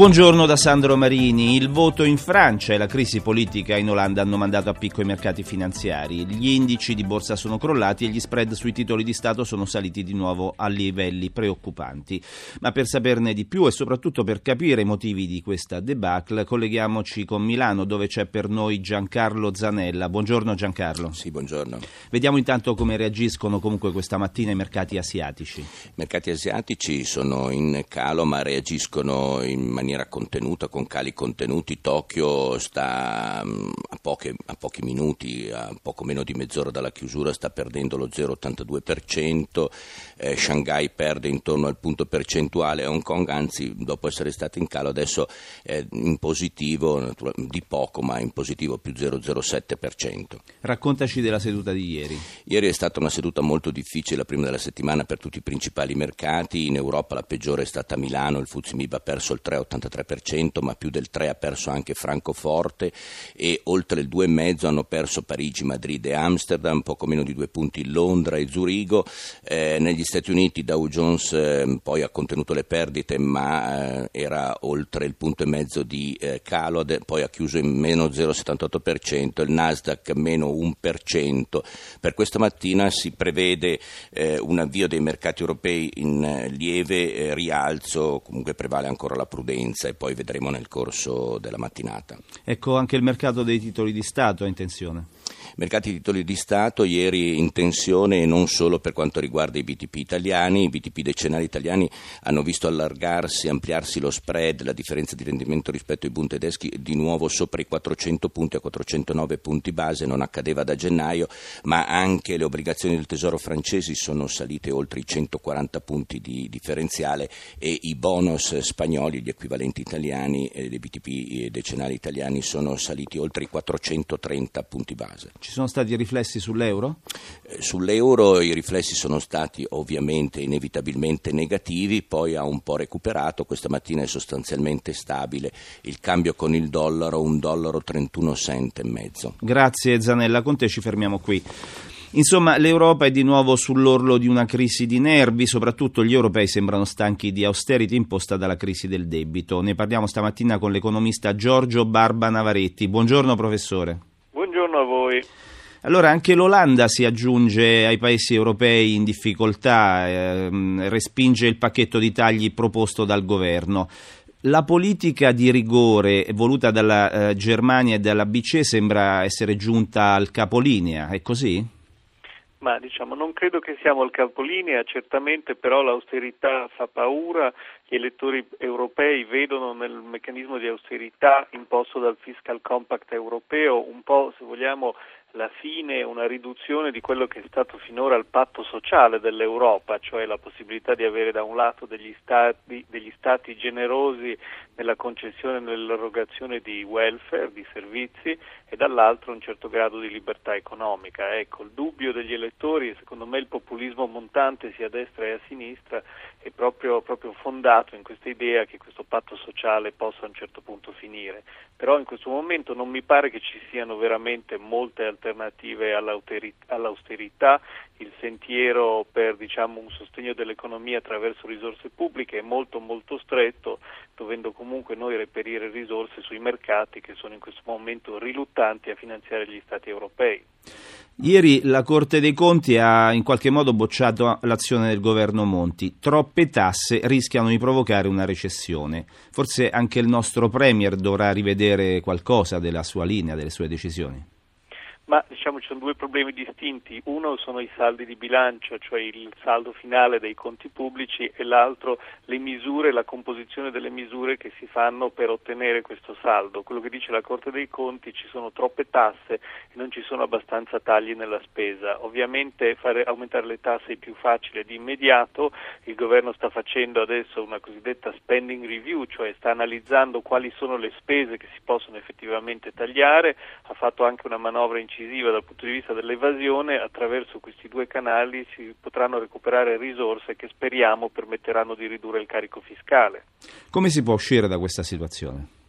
Buongiorno da Sandro Marini. Il voto in Francia e la crisi politica in Olanda hanno mandato a picco i mercati finanziari. Gli indici di borsa sono crollati e gli spread sui titoli di Stato sono saliti di nuovo a livelli preoccupanti. Ma per saperne di più e soprattutto per capire i motivi di questa debacle, colleghiamoci con Milano dove c'è per noi Giancarlo Zanella. Buongiorno Giancarlo. Sì, buongiorno. Vediamo intanto come reagiscono comunque questa mattina i mercati asiatici. I mercati asiatici sono in calo ma reagiscono in maniera maniera contenuta, con cali contenuti. Tokyo sta mm, a, poche, a, pochi minuti, a poco meno di mezz'ora dalla chiusura, sta perdendo lo 0,82%, eh, Shanghai perde intorno al punto percentuale, Hong Kong anzi dopo essere stato in calo adesso è in positivo, di poco ma in positivo più 0,07%. Raccontaci della seduta di ieri. Ieri è stata una seduta molto difficile, la prima della settimana per tutti i principali mercati, in Europa la peggiore è stata Milano, il Fuzimib ha perso il 3,80%, 83%, ma più del 3% ha perso anche Francoforte e oltre il 2,5% hanno perso Parigi, Madrid e Amsterdam, poco meno di due punti Londra e Zurigo. Eh, negli Stati Uniti Dow Jones eh, poi ha contenuto le perdite, ma eh, era oltre il punto e mezzo di eh, calo, poi ha chiuso in meno 0,78%, il Nasdaq meno 1%. Per questa mattina si prevede eh, un avvio dei mercati europei in eh, lieve rialzo, comunque prevale ancora la prudenza prudenza e poi vedremo nel corso della mattinata. Ecco, anche il mercato dei titoli di Stato ha intenzione. Mercati di titoli di Stato ieri in tensione non solo per quanto riguarda i BTP italiani, i BTP decennali italiani hanno visto allargarsi, ampliarsi lo spread, la differenza di rendimento rispetto ai Bund tedeschi di nuovo sopra i 400 punti a 409 punti base, non accadeva da gennaio, ma anche le obbligazioni del Tesoro francesi sono salite oltre i 140 punti di differenziale e i bonus spagnoli, gli equivalenti italiani e dei BTP decennali italiani sono saliti oltre i 430 punti base. Ci sono stati riflessi sull'euro? Eh, sull'euro i riflessi sono stati ovviamente inevitabilmente negativi, poi ha un po' recuperato, questa mattina è sostanzialmente stabile, il cambio con il dollaro un dollaro 31 cent e mezzo. Grazie Zanella, con te ci fermiamo qui. Insomma, l'Europa è di nuovo sull'orlo di una crisi di nervi, soprattutto gli europei sembrano stanchi di austerity imposta dalla crisi del debito. Ne parliamo stamattina con l'economista Giorgio Barba Navaretti. Buongiorno professore. Voi. Allora anche l'Olanda si aggiunge ai paesi europei in difficoltà, ehm, respinge il pacchetto di tagli proposto dal governo. La politica di rigore voluta dalla eh, Germania e dalla BCE sembra essere giunta al capolinea, è così? Ma diciamo, non credo che siamo al capolinea, certamente però l'austerità fa paura, gli elettori europei vedono nel meccanismo di austerità imposto dal fiscal compact europeo. Un po', se vogliamo, la fine, una riduzione di quello che è stato finora il patto sociale dell'Europa, cioè la possibilità di avere da un lato degli stati, degli stati generosi nella concessione e nell'erogazione di welfare, di servizi e dall'altro un certo grado di libertà economica. Ecco, il dubbio degli elettori secondo me il populismo montante sia a destra e a sinistra è proprio, proprio fondato in questa idea che questo patto sociale possa a un certo punto finire. Però in questo momento non mi pare che ci siano veramente molte alternative all'austerità, il sentiero per diciamo, un sostegno dell'economia attraverso risorse pubbliche è molto molto stretto, dovendo comunque noi reperire risorse sui mercati che sono in questo momento riluttanti a finanziare gli Stati europei. Ieri la Corte dei Conti ha in qualche modo bocciato l'azione del governo Monti. Troppe tasse rischiano di provocare una recessione. Forse anche il nostro Premier dovrà rivedere qualcosa della sua linea, delle sue decisioni. Ma diciamo ci sono due problemi distinti, uno sono i saldi di bilancio, cioè il saldo finale dei conti pubblici e l'altro le misure, la composizione delle misure che si fanno per ottenere questo saldo. Quello che dice la Corte dei Conti ci sono troppe tasse e non ci sono abbastanza tagli nella spesa. Ovviamente fare aumentare le tasse è più facile di immediato, il governo sta facendo adesso una cosiddetta spending review, cioè sta analizzando quali sono le spese che si possono effettivamente tagliare, ha fatto anche una manovra incisiva decisiva dal punto di vista dell'evasione, attraverso questi due canali si potranno recuperare risorse che speriamo permetteranno di ridurre il carico fiscale. Come si può uscire da questa situazione?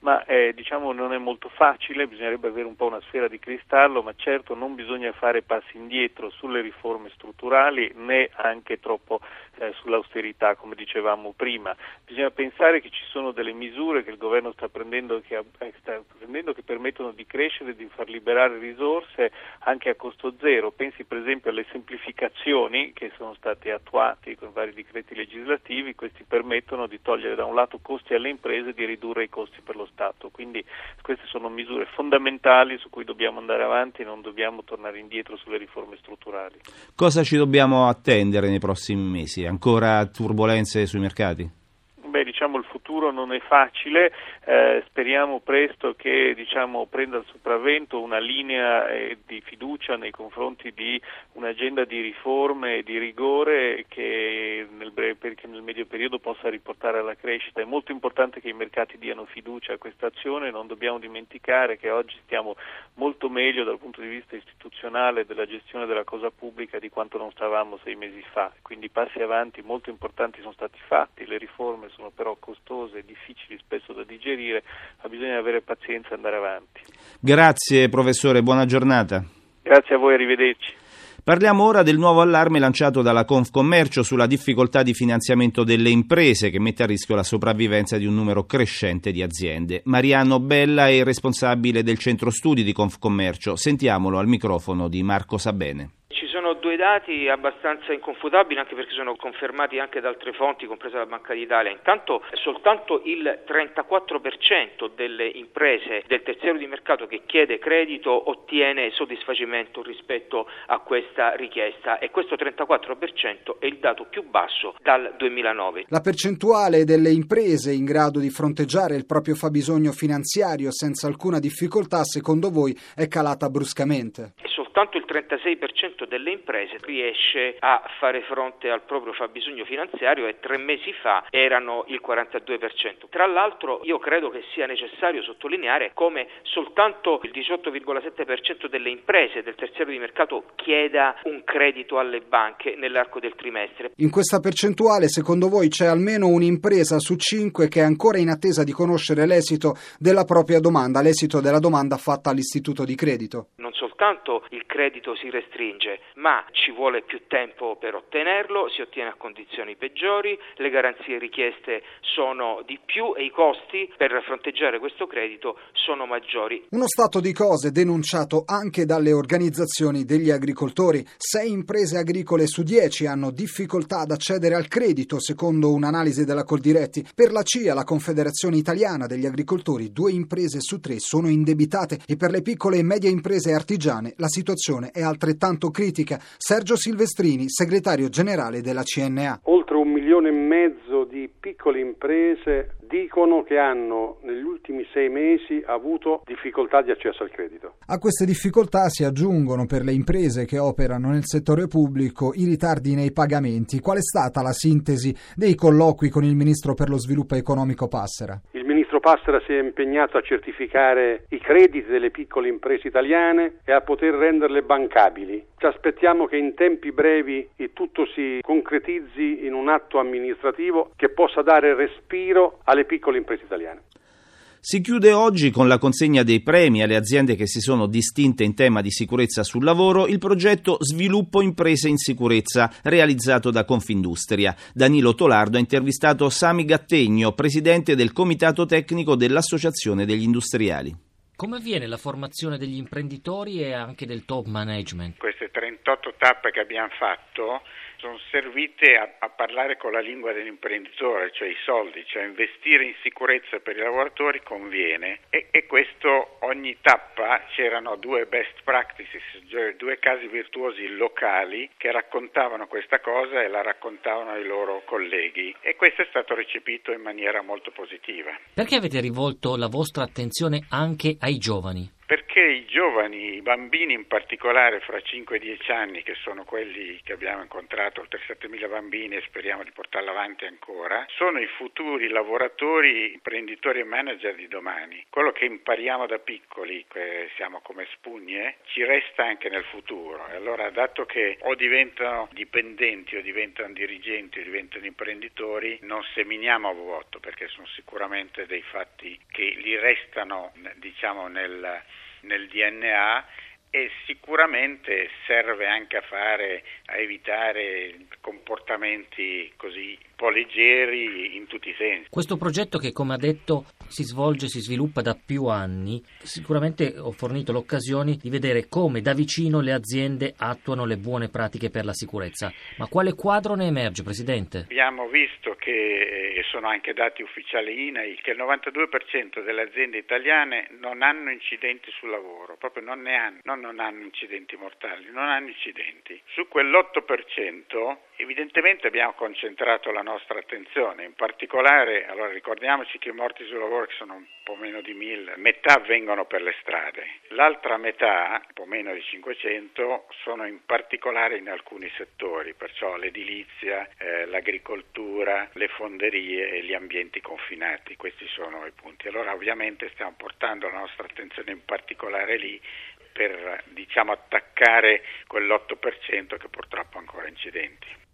Ma eh, diciamo non è molto facile, bisognerebbe avere un po' una sfera di cristallo, ma certo non bisogna fare passi indietro sulle riforme strutturali né anche troppo eh, sull'austerità, come dicevamo prima. Bisogna pensare che ci sono delle misure che il governo sta prendendo che, eh, sta prendendo che permettono di crescere, di far liberare risorse anche a costo zero. Pensi per esempio alle semplificazioni che sono state attuate con vari decreti legislativi, questi permettono di togliere da un lato costi alle imprese e di ridurre i costi per lo Stato. Quindi queste sono misure fondamentali su cui dobbiamo andare avanti e non dobbiamo tornare indietro sulle riforme strutturali. Cosa ci dobbiamo attendere nei prossimi mesi? Ancora turbulenze sui mercati? Beh, diciamo il futuro non è facile, eh, speriamo presto che diciamo, prenda il sopravvento una linea eh, di fiducia nei confronti di un'agenda di riforme e di rigore che nel, breve, che nel medio periodo possa riportare alla crescita. È molto importante che i mercati diano fiducia a questa azione, non dobbiamo dimenticare che oggi stiamo molto meglio dal punto di vista istituzionale della gestione della cosa pubblica di quanto non stavamo sei mesi fa, quindi passi avanti molto importanti sono stati fatti, le riforme sono però costose e difficili spesso da digerire, ma bisogna avere pazienza e andare avanti. Grazie professore, buona giornata. Grazie a voi, arrivederci. Parliamo ora del nuovo allarme lanciato dalla Confcommercio sulla difficoltà di finanziamento delle imprese che mette a rischio la sopravvivenza di un numero crescente di aziende. Mariano Bella è il responsabile del centro studi di Confcommercio. Sentiamolo al microfono di Marco Sabene sono due dati abbastanza inconfutabili anche perché sono confermati anche da altre fonti, compresa la Banca d'Italia. Intanto soltanto il 34% delle imprese del terziario di mercato che chiede credito ottiene soddisfacimento rispetto a questa richiesta e questo 34% è il dato più basso dal 2009. La percentuale delle imprese in grado di fronteggiare il proprio fabbisogno finanziario senza alcuna difficoltà, secondo voi, è calata bruscamente? soltanto il 36% delle imprese riesce a fare fronte al proprio fabbisogno finanziario e tre mesi fa erano il 42%. Tra l'altro io credo che sia necessario sottolineare come soltanto il 18,7% delle imprese del terziario di mercato chieda un credito alle banche nell'arco del trimestre. In questa percentuale secondo voi c'è almeno un'impresa su cinque che è ancora in attesa di conoscere l'esito della propria domanda, l'esito della domanda fatta all'istituto di credito? Non soltanto il credito si restringe, ma ci vuole più tempo per ottenerlo, si ottiene a condizioni peggiori, le garanzie richieste sono di più e i costi per fronteggiare questo credito sono maggiori. Uno stato di cose denunciato anche dalle organizzazioni degli agricoltori. Sei imprese agricole su dieci hanno difficoltà ad accedere al credito, secondo un'analisi della Coldiretti. Per la CIA, la Confederazione Italiana degli Agricoltori, due imprese su tre sono indebitate e per le piccole e medie imprese artigiane la situazione è altrettanto critica. Sergio Silvestrini, segretario generale della CNA. Oltre un milione e mezzo di piccole imprese dicono che hanno negli ultimi sei mesi avuto difficoltà di accesso al credito. A queste difficoltà si aggiungono per le imprese che operano nel settore pubblico i ritardi nei pagamenti. Qual è stata la sintesi dei colloqui con il Ministro per lo Sviluppo Economico Passera? Il Ministro Passera si è impegnato a certificare i crediti delle piccole imprese italiane e a poter renderle bancabili. Ci aspettiamo che in tempi brevi il tutto si concretizzi in un atto amministrativo che possa dare respiro alle piccole imprese italiane. Si chiude oggi con la consegna dei premi alle aziende che si sono distinte in tema di sicurezza sul lavoro il progetto Sviluppo Imprese in Sicurezza realizzato da Confindustria. Danilo Tolardo ha intervistato Sami Gattegno, presidente del comitato tecnico dell'Associazione degli Industriali. Come avviene la formazione degli imprenditori e anche del top management? Queste 38 tappe che abbiamo fatto sono servite a, a, parlare con la lingua dell'imprenditore, cioè i soldi, cioè investire in sicurezza per i lavoratori conviene e, e questo ogni tappa c'erano due best practices, cioè due casi virtuosi locali che raccontavano questa cosa e la raccontavano ai loro colleghi e questo è stato recepito in maniera molto positiva. Perché avete rivolto la vostra attenzione anche ai giovani? Perché i giovani, i bambini in particolare fra 5 e 10 anni, che sono quelli che abbiamo incontrato, oltre 7.000 bambini e speriamo di portarli avanti ancora, sono i futuri lavoratori, imprenditori e manager di domani. Quello che impariamo da piccoli, che siamo come spugne, ci resta anche nel futuro. E allora, dato che o diventano dipendenti o diventano dirigenti o diventano imprenditori, non seminiamo a vuoto perché sono sicuramente dei fatti che li restano diciamo nel, nel DNA e sicuramente serve anche a fare a evitare comportamenti così un po' leggeri in tutti i sensi. Questo progetto che come ha detto si svolge, si sviluppa da più anni, sicuramente ho fornito l'occasione di vedere come da vicino le aziende attuano le buone pratiche per la sicurezza. Ma quale quadro ne emerge, Presidente? Abbiamo visto che, e sono anche dati ufficiali INAI, che il 92% delle aziende italiane non hanno incidenti sul lavoro, proprio non ne hanno, non, non hanno incidenti mortali, non hanno incidenti. Su quell'8% evidentemente abbiamo concentrato la nostra attenzione, in particolare, allora ricordiamoci che i morti sul lavoro che sono un po' meno di 1000, metà avvengono per le strade, l'altra metà, un po' meno di 500, sono in particolare in alcuni settori, perciò l'edilizia, eh, l'agricoltura, le fonderie e gli ambienti confinati, questi sono i punti. Allora ovviamente stiamo portando la nostra attenzione in particolare lì per diciamo, attaccare quell'8% che purtroppo ha ancora incidenti.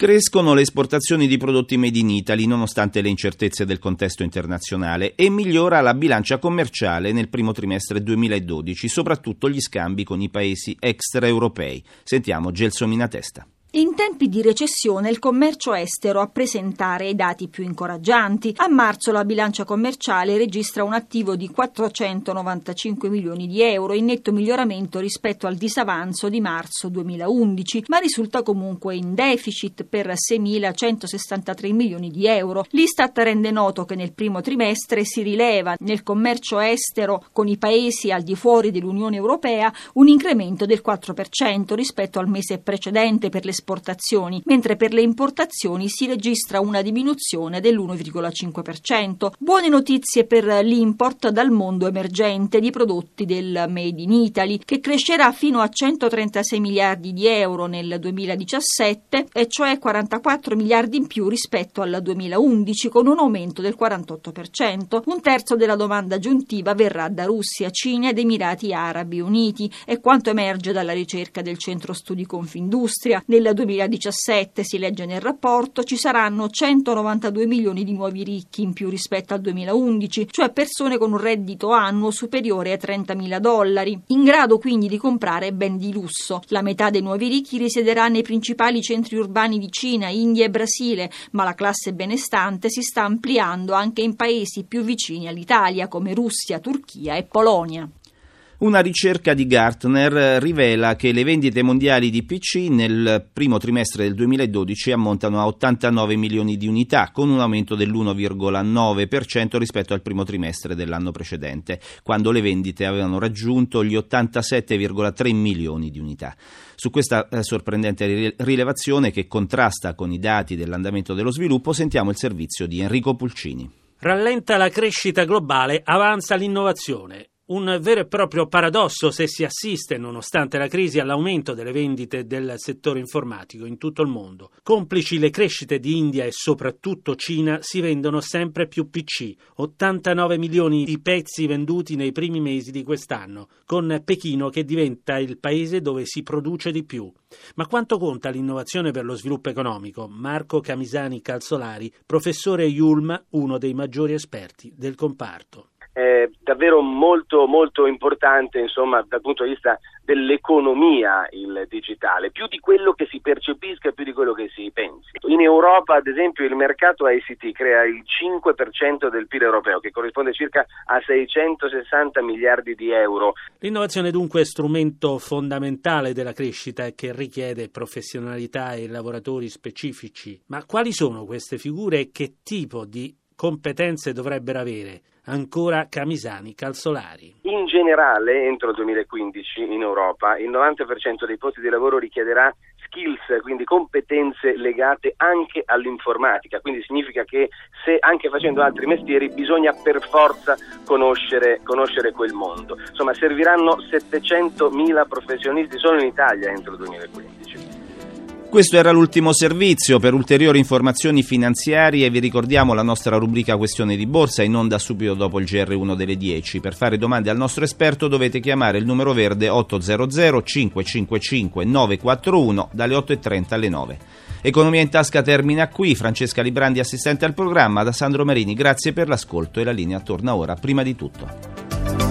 Crescono le esportazioni di prodotti made in Italy nonostante le incertezze del contesto internazionale e migliora la bilancia commerciale nel primo trimestre 2012, soprattutto gli scambi con i paesi extraeuropei. Sentiamo Gelsomina Testa. In tempi di recessione il commercio estero a presentare i dati più incoraggianti. A marzo la bilancia commerciale registra un attivo di 495 milioni di euro in netto miglioramento rispetto al disavanzo di marzo 2011, ma risulta comunque in deficit per 6.163 milioni di euro. L'Istat rende noto che nel primo trimestre si rileva nel commercio estero con i paesi al di fuori dell'Unione Europea un incremento del 4% rispetto al mese precedente per le esportazioni, mentre per le importazioni si registra una diminuzione dell'1,5%. Buone notizie per l'import dal mondo emergente di prodotti del Made in Italy, che crescerà fino a 136 miliardi di euro nel 2017, e cioè 44 miliardi in più rispetto al 2011, con un aumento del 48%. Un terzo della domanda aggiuntiva verrà da Russia, Cina ed Emirati Arabi Uniti, è quanto emerge dalla ricerca del Centro Studi Confindustria. Nel 2017, si legge nel rapporto, ci saranno 192 milioni di nuovi ricchi in più rispetto al 2011, cioè persone con un reddito annuo superiore ai 30 mila dollari, in grado quindi di comprare ben di lusso. La metà dei nuovi ricchi risiederà nei principali centri urbani di Cina, India e Brasile, ma la classe benestante si sta ampliando anche in paesi più vicini all'Italia come Russia, Turchia e Polonia. Una ricerca di Gartner rivela che le vendite mondiali di PC nel primo trimestre del 2012 ammontano a 89 milioni di unità, con un aumento dell'1,9% rispetto al primo trimestre dell'anno precedente, quando le vendite avevano raggiunto gli 87,3 milioni di unità. Su questa eh, sorprendente rilevazione che contrasta con i dati dell'andamento dello sviluppo sentiamo il servizio di Enrico Pulcini. Rallenta la crescita globale, avanza l'innovazione. Un vero e proprio paradosso se si assiste, nonostante la crisi, all'aumento delle vendite del settore informatico in tutto il mondo. Complici le crescite di India e soprattutto Cina, si vendono sempre più PC, 89 milioni di pezzi venduti nei primi mesi di quest'anno, con Pechino che diventa il paese dove si produce di più. Ma quanto conta l'innovazione per lo sviluppo economico? Marco Camisani Calzolari, professore Yulm, uno dei maggiori esperti del comparto davvero molto molto importante insomma dal punto di vista dell'economia il digitale, più di quello che si percepisca, più di quello che si pensi. In Europa, ad esempio, il mercato ICT crea il 5% del PIL europeo, che corrisponde circa a 660 miliardi di euro. L'innovazione dunque è strumento fondamentale della crescita e che richiede professionalità e lavoratori specifici. Ma quali sono queste figure e che tipo di competenze dovrebbero avere? Ancora Camisani Calzolari. In generale, entro il 2015 in Europa, il 90% dei posti di lavoro richiederà skills, quindi competenze legate anche all'informatica, quindi significa che se anche facendo altri mestieri bisogna per forza conoscere, conoscere quel mondo. Insomma, serviranno 700.000 professionisti solo in Italia entro il 2015. Questo era l'ultimo servizio. Per ulteriori informazioni finanziarie vi ricordiamo la nostra rubrica Questione di Borsa in onda subito dopo il GR1 delle 10. Per fare domande al nostro esperto dovete chiamare il numero verde 800 555 941 dalle 8.30 alle 9. Economia in tasca termina qui. Francesca Librandi, assistente al programma, da Sandro Marini. Grazie per l'ascolto e la linea torna ora prima di tutto.